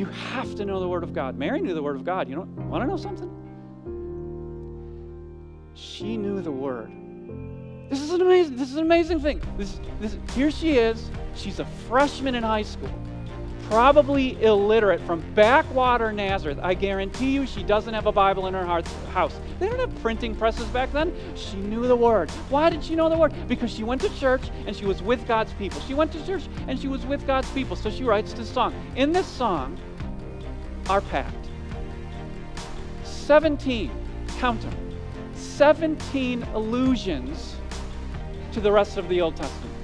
You have to know the Word of God. Mary knew the Word of God. You know, want to know something? She knew the Word. This is an amazing, this is an amazing thing. This, this, here she is. She's a freshman in high school probably illiterate from backwater Nazareth. I guarantee you she doesn't have a Bible in her house. They didn't have printing presses back then. She knew the Word. Why did she know the Word? Because she went to church and she was with God's people. She went to church and she was with God's people. So she writes this song. In this song, our pact 17, count them, 17 allusions to the rest of the Old Testament.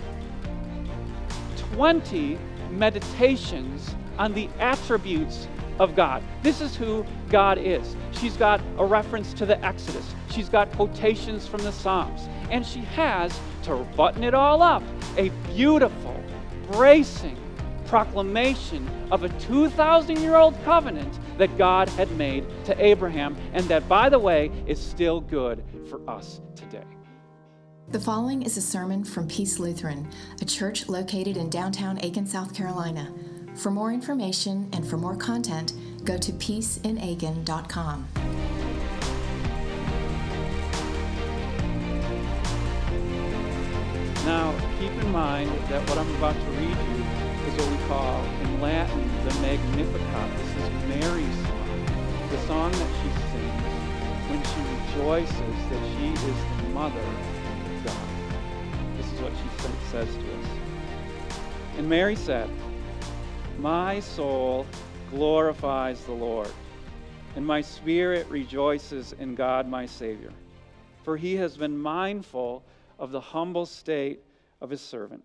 20 meditations on the attributes of God. This is who God is. She's got a reference to the Exodus, she's got quotations from the Psalms, and she has, to button it all up, a beautiful, bracing proclamation of a 2,000 year old covenant that God had made to Abraham, and that, by the way, is still good for us today. The following is a sermon from Peace Lutheran, a church located in downtown Aiken, South Carolina. For more information and for more content, go to peaceinaiken.com. Now, keep in mind that what I'm about to read what we call in Latin the Magnificat. This is Mary's song, the song that she sings when she rejoices that she is the mother of God. This is what she says to us. And Mary said, My soul glorifies the Lord, and my spirit rejoices in God my Savior, for he has been mindful of the humble state of his servant.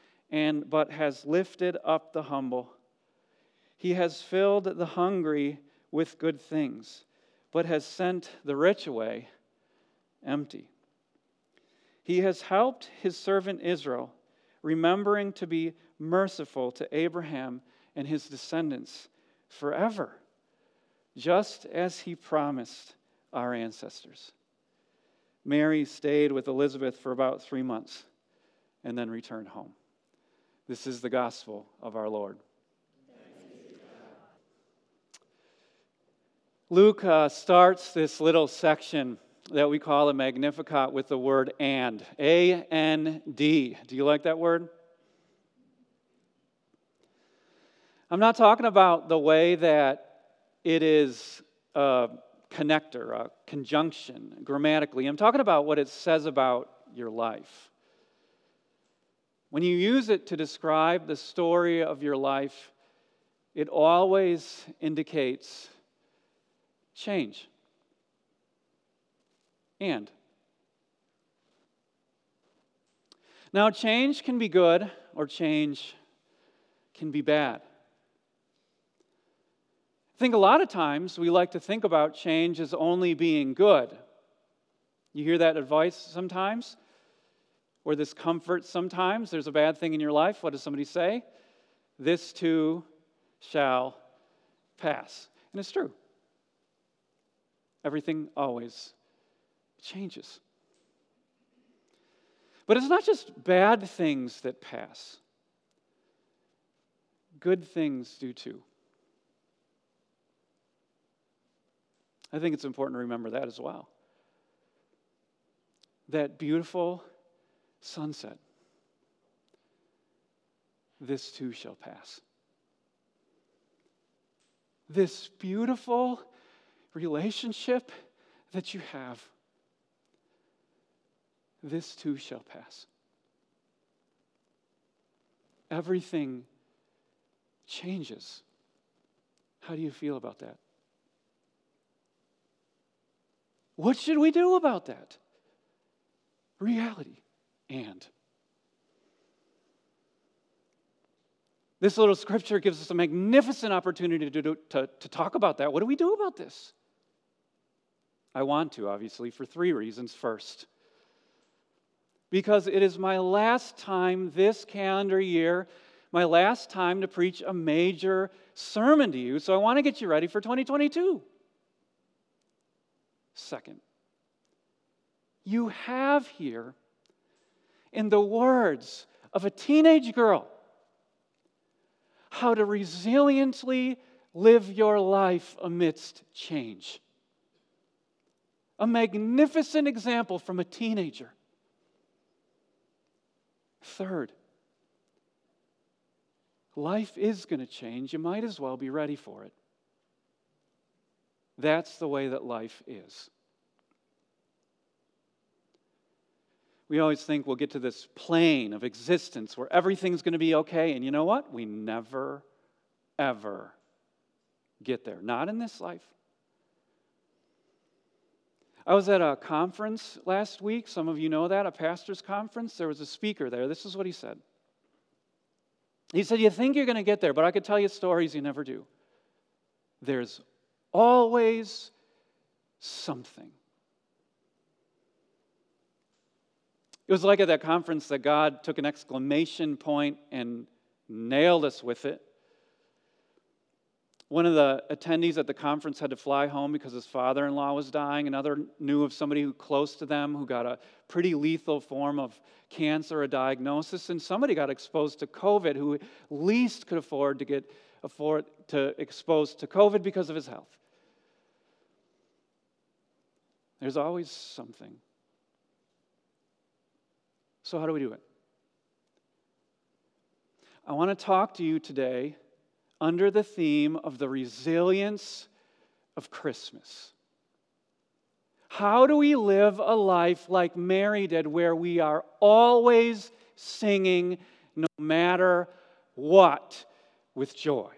and but has lifted up the humble. He has filled the hungry with good things, but has sent the rich away empty. He has helped his servant Israel, remembering to be merciful to Abraham and his descendants forever, just as he promised our ancestors. Mary stayed with Elizabeth for about three months and then returned home. This is the gospel of our Lord. Luke uh, starts this little section that we call a Magnificat with the word and. A N D. Do you like that word? I'm not talking about the way that it is a connector, a conjunction grammatically. I'm talking about what it says about your life. When you use it to describe the story of your life, it always indicates change and. Now, change can be good or change can be bad. I think a lot of times we like to think about change as only being good. You hear that advice sometimes? Or this comfort sometimes. There's a bad thing in your life. What does somebody say? This too shall pass. And it's true. Everything always changes. But it's not just bad things that pass, good things do too. I think it's important to remember that as well. That beautiful sunset, this too shall pass. This beautiful relationship that you have this too shall pass. Everything changes. How do you feel about that? What should we do about that? Reality and. This little scripture gives us a magnificent opportunity to, do, to, to talk about that. What do we do about this? I want to, obviously, for three reasons. First, because it is my last time this calendar year, my last time to preach a major sermon to you, so I want to get you ready for 2022. Second, you have here, in the words of a teenage girl, how to resiliently live your life amidst change. A magnificent example from a teenager. Third, life is going to change. You might as well be ready for it. That's the way that life is. We always think we'll get to this plane of existence where everything's going to be okay. And you know what? We never, ever get there. Not in this life. I was at a conference last week. Some of you know that, a pastor's conference. There was a speaker there. This is what he said. He said, You think you're going to get there, but I could tell you stories you never do. There's always something. It was like at that conference that God took an exclamation point and nailed us with it. One of the attendees at the conference had to fly home because his father in law was dying. Another knew of somebody who close to them who got a pretty lethal form of cancer, a diagnosis. And somebody got exposed to COVID who least could afford to get afford to expose to COVID because of his health. There's always something. So, how do we do it? I want to talk to you today under the theme of the resilience of Christmas. How do we live a life like Mary did, where we are always singing no matter what with joy?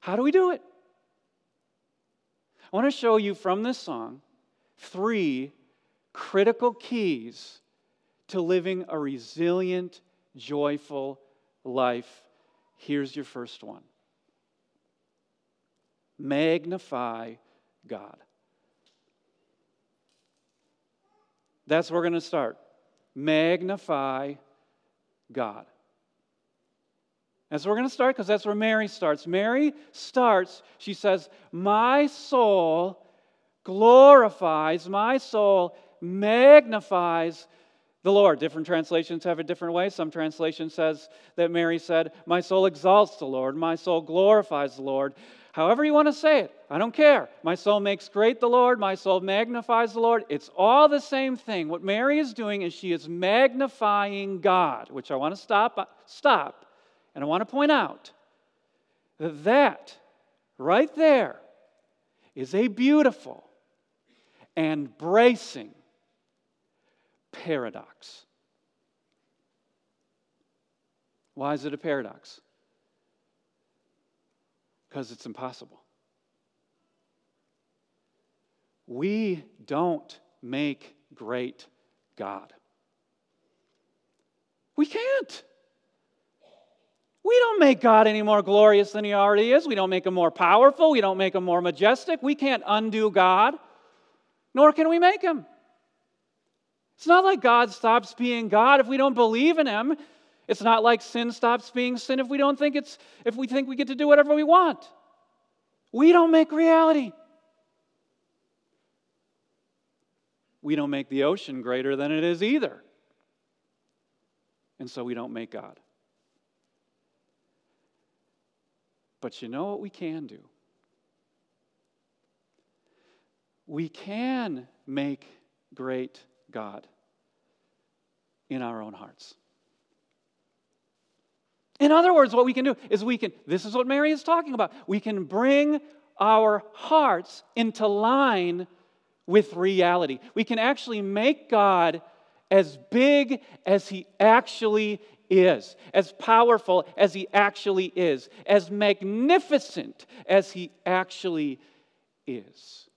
How do we do it? I want to show you from this song three critical keys to living a resilient, joyful life, here's your first one magnify God. That's where we're going to start. Magnify God. That's where we're going to start because that's where Mary starts. Mary starts, she says, My soul glorifies, my soul magnifies the Lord. Different translations have a different way. Some translation says that Mary said, My soul exalts the Lord, my soul glorifies the Lord. However, you want to say it, I don't care. My soul makes great the Lord, my soul magnifies the Lord. It's all the same thing. What Mary is doing is she is magnifying God, which I want to stop, stop, and I want to point out that that right there is a beautiful and bracing paradox. Why is it a paradox? Because it's impossible. We don't make great God. We can't. We don't make God any more glorious than He already is. We don't make Him more powerful. We don't make Him more majestic. We can't undo God, nor can we make Him. It's not like God stops being God if we don't believe in him. It's not like sin stops being sin if we don't think it's if we think we get to do whatever we want. We don't make reality. We don't make the ocean greater than it is either. And so we don't make God. But you know what we can do? We can make great God in our own hearts. In other words, what we can do is we can, this is what Mary is talking about, we can bring our hearts into line with reality. We can actually make God as big as He actually is, as powerful as He actually is, as magnificent as He actually is.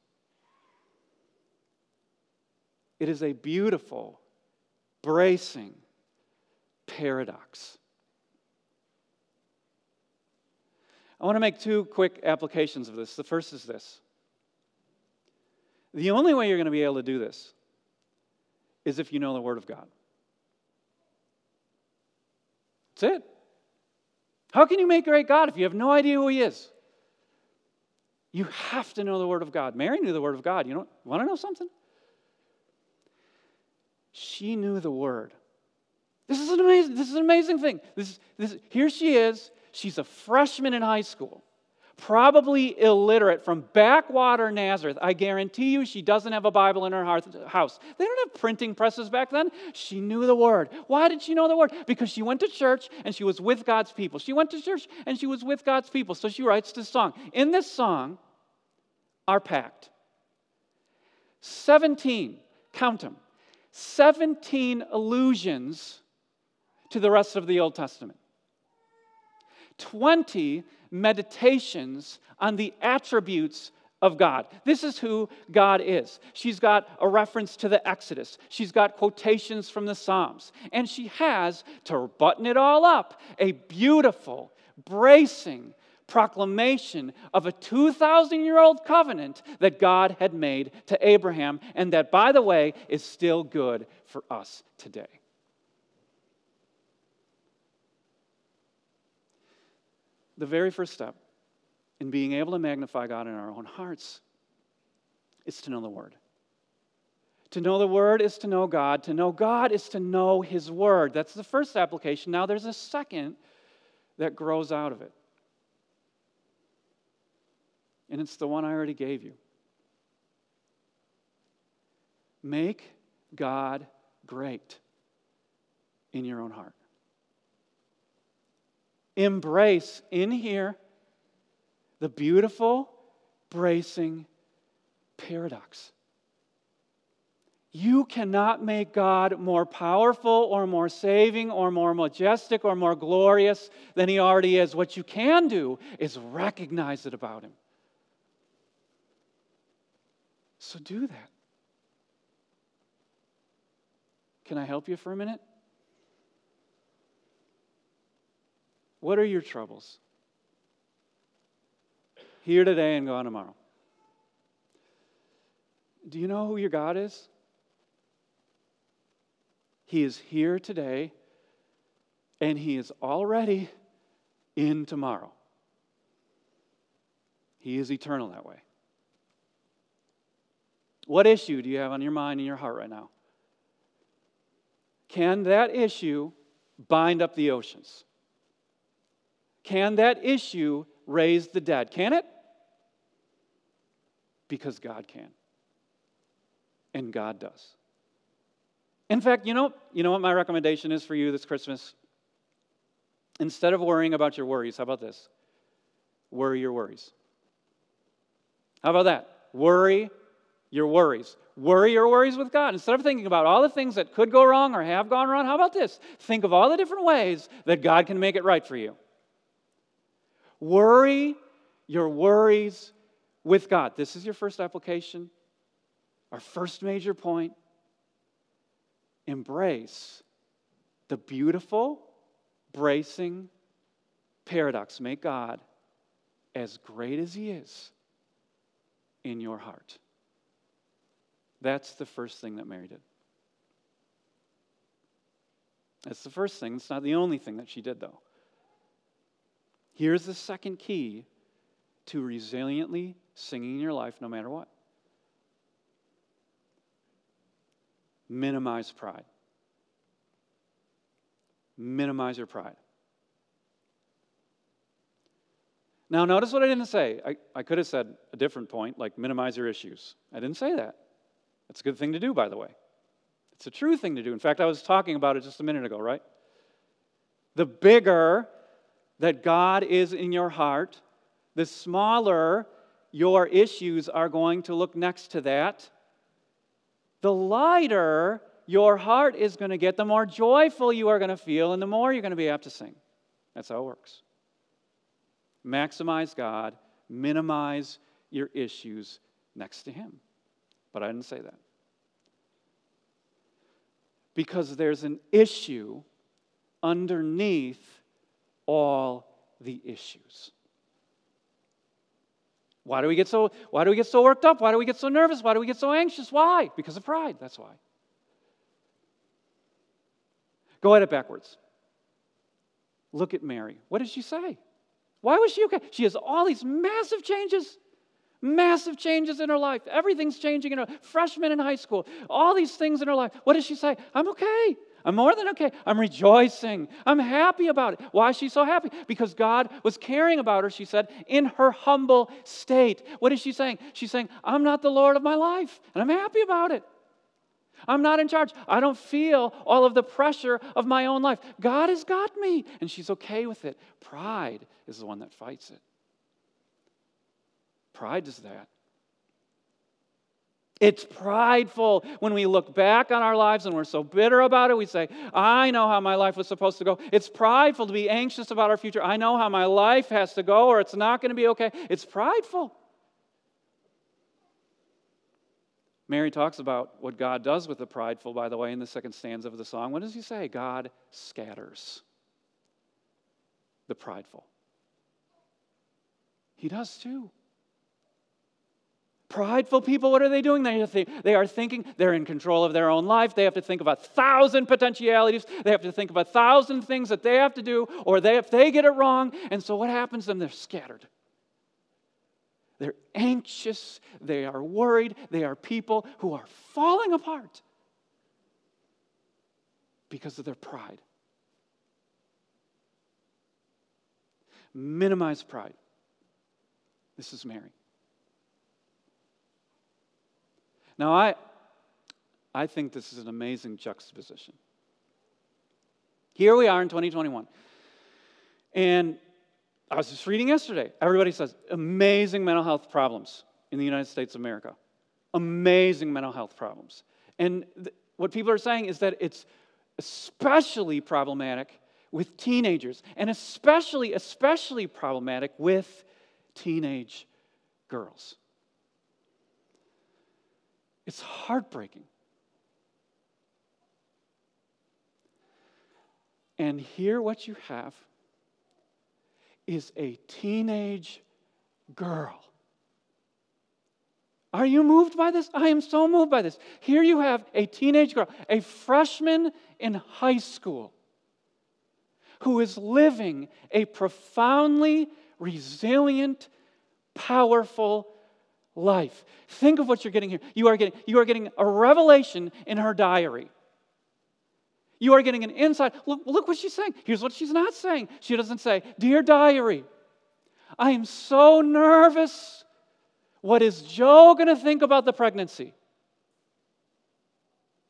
It is a beautiful bracing paradox. I want to make two quick applications of this. The first is this the only way you're going to be able to do this is if you know the Word of God. That's it. How can you make great God if you have no idea who He is? You have to know the Word of God. Mary knew the Word of God. You know, want to know something? She knew the Word. This is an amazing, this is an amazing thing. This, this, here she is. She's a freshman in high school probably illiterate from backwater Nazareth. I guarantee you she doesn't have a Bible in her house. They don't have printing presses back then. She knew the Word. Why did she know the Word? Because she went to church and she was with God's people. She went to church and she was with God's people. So she writes this song. In this song, are packed 17, count them, 17 allusions to the rest of the Old Testament. 20 meditations on the attributes of God. This is who God is. She's got a reference to the Exodus, she's got quotations from the Psalms, and she has, to button it all up, a beautiful, bracing proclamation of a 2,000 year old covenant that God had made to Abraham, and that, by the way, is still good for us today. the very first step in being able to magnify God in our own hearts is to know the Word. To know the Word is to know God. To know God is to know His Word. That's the first application. Now, there's a second that grows out of it. And it's the one I already gave you. Make God great in your own heart embrace in here the beautiful, bracing paradox. You cannot make God more powerful or more saving or more majestic or more glorious than He already is. What you can do is recognize it about Him. So do that. Can I help you for a minute? What are your troubles? Here today and gone tomorrow. Do you know who your God is? He is here today and He is already in tomorrow. He is eternal that way. What issue do you have on your mind and your heart right now? Can that issue bind up the oceans? Can that issue raise the dead? Can it? Because God can. And God does. In fact, you know, you know what my recommendation is for you this Christmas? Instead of worrying about your worries, how about this? Worry your worries. How about that? Worry your worries. Worry your worries with God. Instead of thinking about all the things that could go wrong or have gone wrong, how about this? Think of all the different ways that God can make it right for you. Worry your worries with God. This is your first application, our first major point. Embrace the beautiful, bracing paradox. Make God as great as He is in your heart. That's the first thing that Mary did. That's the first thing. It's not the only thing that she did, though. Here's the second key to resiliently singing in your life no matter what minimize pride. Minimize your pride. Now, notice what I didn't say. I, I could have said a different point, like minimize your issues. I didn't say that. That's a good thing to do, by the way. It's a true thing to do. In fact, I was talking about it just a minute ago, right? The bigger that God is in your heart, the smaller your issues are going to look next to that, the lighter your heart is going to get, the more joyful you are going to feel, and the more you're going to be apt to sing. That's how it works. Maximize God, minimize your issues next to Him. But I didn't say that. Because there's an issue underneath all the issues. Why do we get so why do we get so worked up? Why do we get so nervous? Why do we get so anxious? Why? Because of pride. That's why. Go at it backwards. Look at Mary. What did she say? Why was she okay? She has all these massive changes. Massive changes in her life. Everything's changing in her freshman in high school. All these things in her life. What does she say? I'm okay. I'm more than okay. I'm rejoicing. I'm happy about it. Why is she so happy? Because God was caring about her, she said, in her humble state. What is she saying? She's saying, I'm not the Lord of my life, and I'm happy about it. I'm not in charge. I don't feel all of the pressure of my own life. God has got me, and she's okay with it. Pride is the one that fights it. Pride is that. It's prideful when we look back on our lives and we're so bitter about it. We say, I know how my life was supposed to go. It's prideful to be anxious about our future. I know how my life has to go or it's not going to be okay. It's prideful. Mary talks about what God does with the prideful, by the way, in the second stanza of the song. What does he say? God scatters the prideful. He does too. Prideful people, what are they doing? They, they are thinking they're in control of their own life. They have to think of a thousand potentialities. They have to think of a thousand things that they have to do, or they, if they get it wrong. And so what happens to them? They're scattered. They're anxious. They are worried. They are people who are falling apart because of their pride. Minimize pride. This is Mary. Now, I, I think this is an amazing juxtaposition. Here we are in 2021. And I was just reading yesterday. Everybody says amazing mental health problems in the United States of America. Amazing mental health problems. And th- what people are saying is that it's especially problematic with teenagers, and especially, especially problematic with teenage girls. It's heartbreaking. And here, what you have is a teenage girl. Are you moved by this? I am so moved by this. Here you have a teenage girl, a freshman in high school, who is living a profoundly resilient, powerful life. Think of what you're getting here. You are getting, you are getting a revelation in her diary. You are getting an insight. Look, look what she's saying. Here's what she's not saying. She doesn't say, Dear diary, I am so nervous. What is Joe going to think about the pregnancy?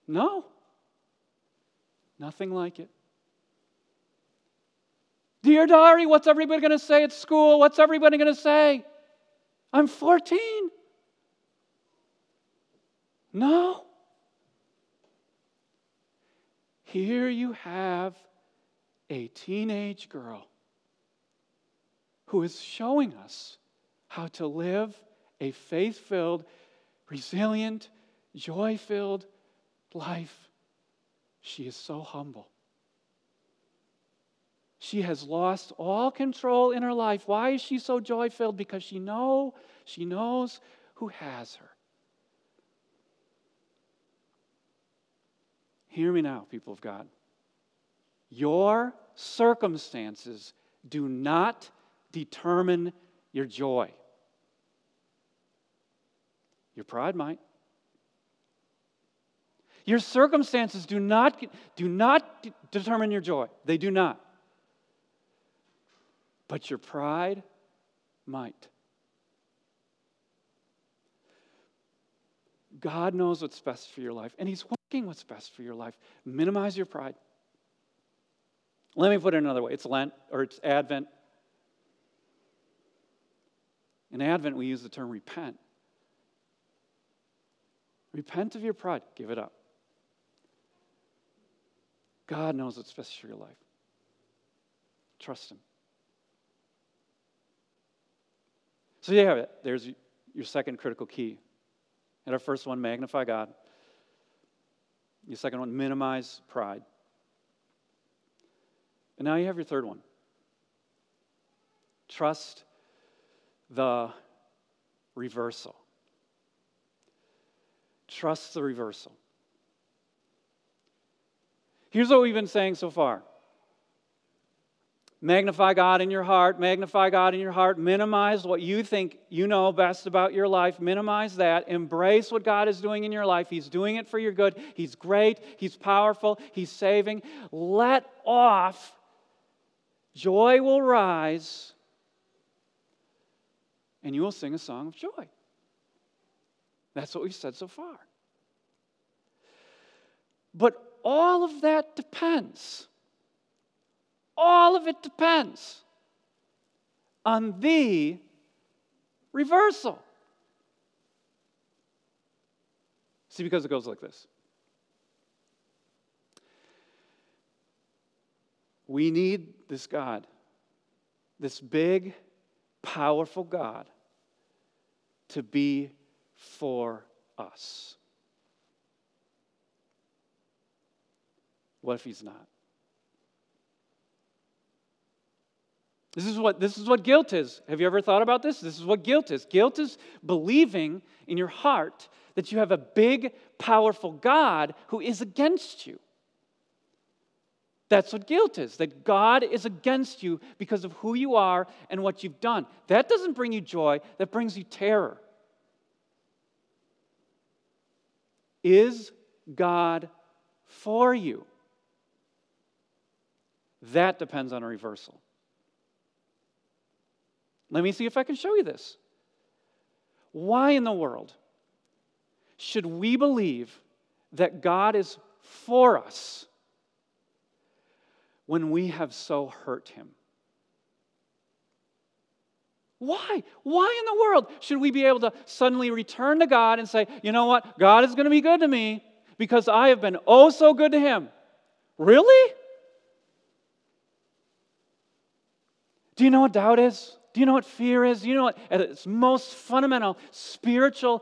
No. Nothing like it. Dear diary, what's everybody going to say at school? What's everybody going to say? I'm 14. No. Here you have a teenage girl who is showing us how to live a faith filled, resilient, joy filled life. She is so humble. She has lost all control in her life. Why is she so joy filled? Because she know she knows who has her. Hear me now, people of God. Your circumstances do not determine your joy. Your pride might. Your circumstances do not, do not determine your joy. They do not. But your pride might. God knows what's best for your life, and He's working what's best for your life. Minimize your pride. Let me put it another way it's Lent or it's Advent. In Advent, we use the term repent. Repent of your pride, give it up. God knows what's best for your life. Trust Him. So, you have it. There's your second critical key and our first one, magnify God. Your second one, minimize pride. And now you have your third one. Trust the reversal. Trust the reversal. Here's what we've been saying so far Magnify God in your heart, magnify God in your heart, minimize what you think you know best about your life, minimize that, embrace what God is doing in your life. He's doing it for your good. He's great, He's powerful, He's saving. Let off, joy will rise, and you will sing a song of joy. That's what we've said so far. But all of that depends all of it depends on the reversal. See, because it goes like this. We need this God, this big, powerful God, to be for us. What if He's not? This is what this is what guilt is. Have you ever thought about this? This is what guilt is. Guilt is believing in your heart that you have a big, powerful God who is against you. That's what guilt is, that God is against you because of who you are and what you've done. That doesn't bring you joy, that brings you terror. Is God for you? That depends on a reversal. Let me see if I can show you this. Why in the world should we believe that God is for us when we have so hurt him? Why? Why in the world should we be able to suddenly return to God and say, you know what? God is going to be good to me because I have been oh so good to him? Really? Do you know what doubt is? Do you know what fear is? Do you know what, at its most fundamental spiritual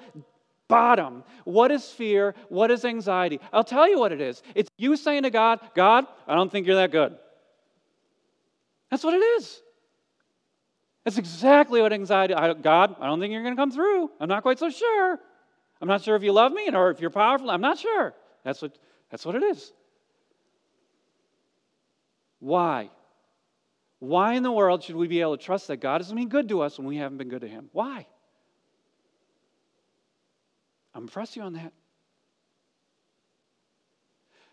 bottom, what is fear? What is anxiety? I'll tell you what it is. It's you saying to God, God, I don't think you're that good. That's what it is. That's exactly what anxiety, I, God, I don't think you're going to come through. I'm not quite so sure. I'm not sure if you love me or if you're powerful. I'm not sure. That's what, that's what it is. Why? Why in the world should we be able to trust that God has been good to us when we haven't been good to Him? Why? I'm impressed you on that.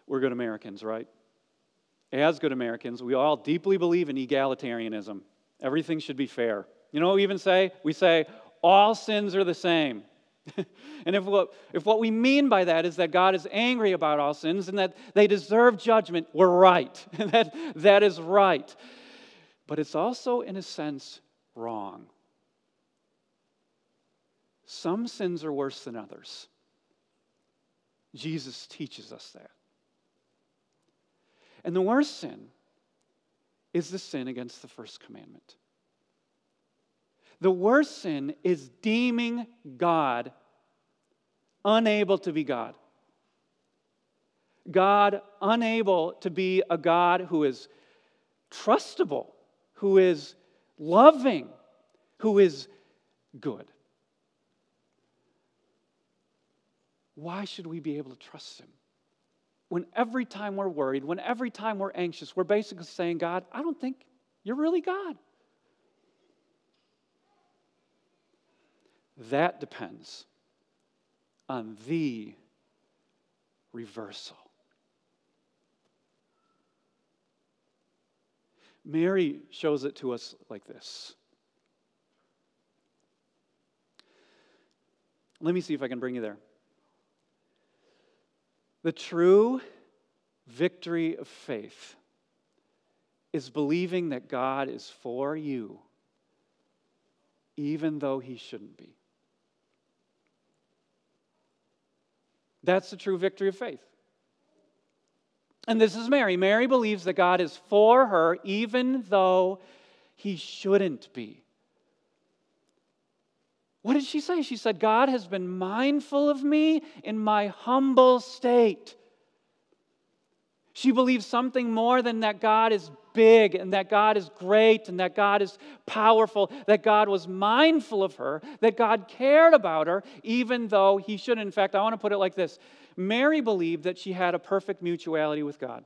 We're good Americans, right? As good Americans, we all deeply believe in egalitarianism. Everything should be fair. You know we even say? We say, all sins are the same. and if what, if what we mean by that is that God is angry about all sins and that they deserve judgment, we're right. that, that is right but it's also, in a sense, wrong. Some sins are worse than others. Jesus teaches us that. And the worst sin is the sin against the first commandment. The worst sin is deeming God unable to be God. God unable to be a God who is trustable, who is loving, who is good. Why should we be able to trust Him? When every time we're worried, when every time we're anxious, we're basically saying, God, I don't think you're really God. That depends on the reversal. Mary shows it to us like this. Let me see if I can bring you there. The true victory of faith is believing that God is for you, even though He shouldn't be. That's the true victory of faith. And this is Mary. Mary believes that God is for her even though he shouldn't be. What did she say? She said, God has been mindful of me in my humble state. She believes something more than that God is big and that God is great and that God is powerful, that God was mindful of her, that God cared about her, even though he shouldn't. In fact, I want to put it like this Mary believed that she had a perfect mutuality with God.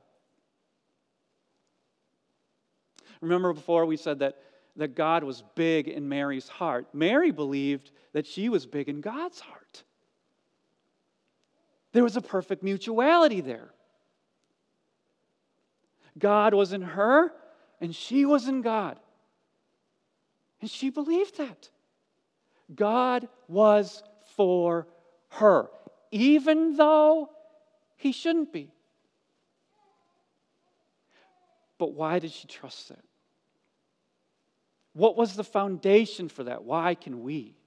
Remember before we said that, that God was big in Mary's heart. Mary believed that she was big in God's heart. There was a perfect mutuality there. God was in her, and she was in God. And she believed that. God was for her, even though he shouldn't be. But why did she trust that? What was the foundation for that? Why can we?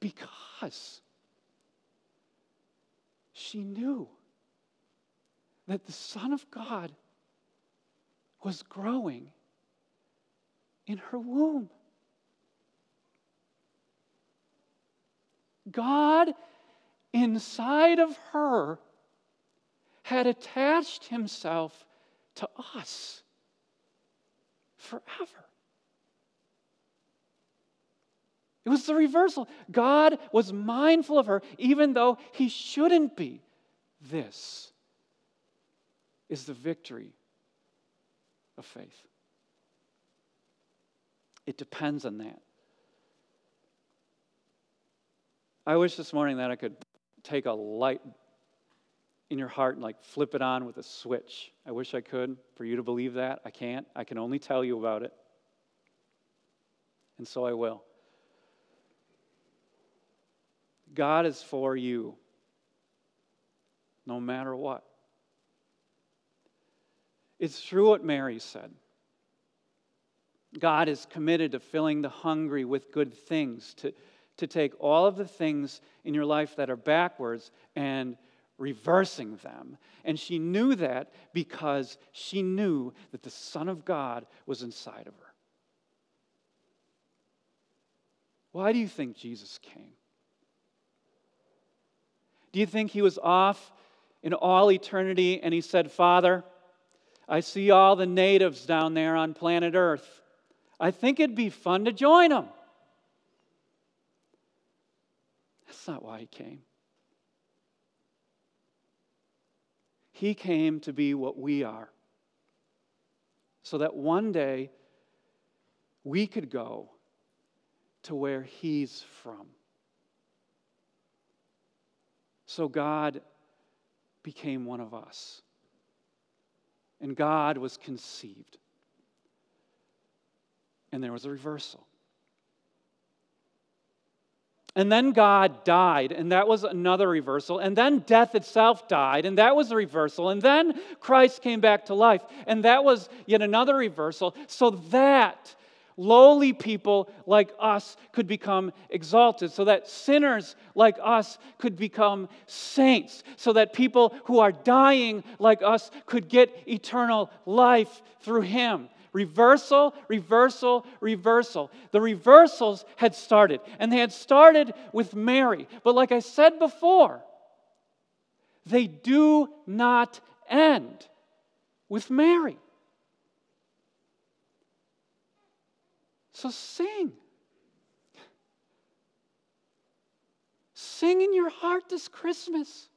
Because she knew that the Son of God was growing in her womb. God inside of her had attached himself to us forever. It was the reversal. God was mindful of her, even though he shouldn't be. This is the victory of faith. It depends on that. I wish this morning that I could take a light in your heart and like flip it on with a switch. I wish I could for you to believe that. I can't. I can only tell you about it. And so I will. God is for you no matter what. It's true what Mary said. God is committed to filling the hungry with good things, to, to take all of the things in your life that are backwards and reversing them. And she knew that because she knew that the Son of God was inside of her. Why do you think Jesus came? Do you think he was off in all eternity and he said, Father, I see all the natives down there on planet Earth. I think it'd be fun to join them. That's not why he came. He came to be what we are, so that one day we could go to where He's from. So God became one of us, and God was conceived, and there was a reversal. And then God died, and that was another reversal. And then death itself died, and that was a reversal. And then Christ came back to life, and that was yet another reversal, so that lowly people like us could become exalted, so that sinners like us could become saints, so that people who are dying like us could get eternal life through Him. Reversal, reversal, reversal. The reversals had started, and they had started with Mary. But like I said before, they do not end with Mary. So sing. Sing in your heart this Christmas.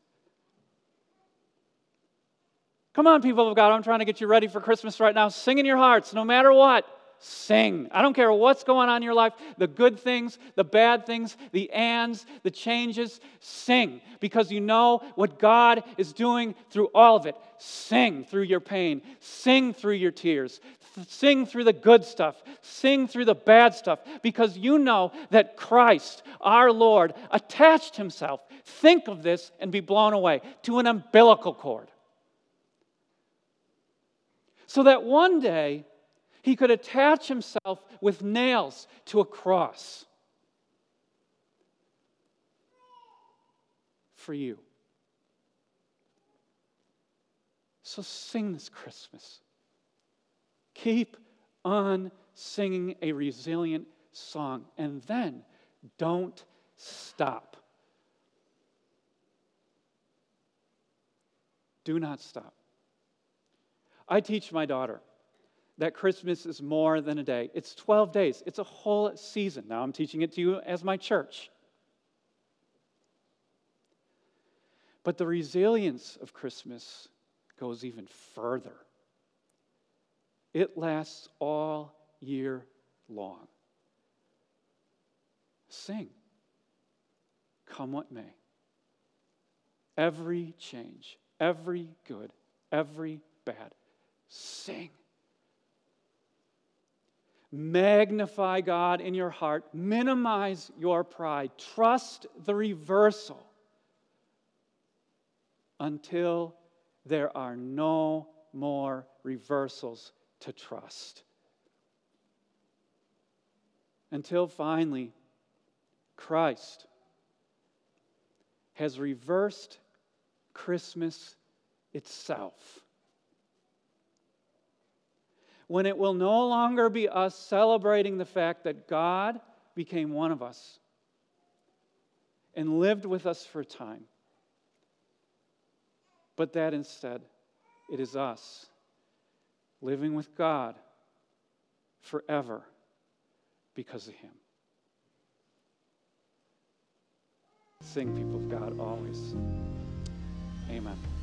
Come on, people of God, I'm trying to get you ready for Christmas right now. Sing in your hearts, no matter what. Sing. I don't care what's going on in your life, the good things, the bad things, the ands, the changes. Sing because you know what God is doing through all of it. Sing through your pain, sing through your tears, sing through the good stuff, sing through the bad stuff because you know that Christ, our Lord, attached himself. Think of this and be blown away to an umbilical cord so that one day he could attach himself with nails to a cross for you. So sing this Christmas. Keep on singing a resilient song, and then don't stop. Do not stop. I teach my daughter that Christmas is more than a day. It's 12 days, it's a whole season. Now I'm teaching it to you as my church. But the resilience of Christmas goes even further. It lasts all year long. Sing, come what may. Every change, every good, every bad, sing. Magnify God in your heart, minimize your pride, trust the reversal until there are no more reversals to trust. Until finally, Christ has reversed Christmas itself. When it will no longer be us celebrating the fact that God became one of us and lived with us for a time but that instead it is us living with God forever because of Him. Sing, people of God, always. Amen.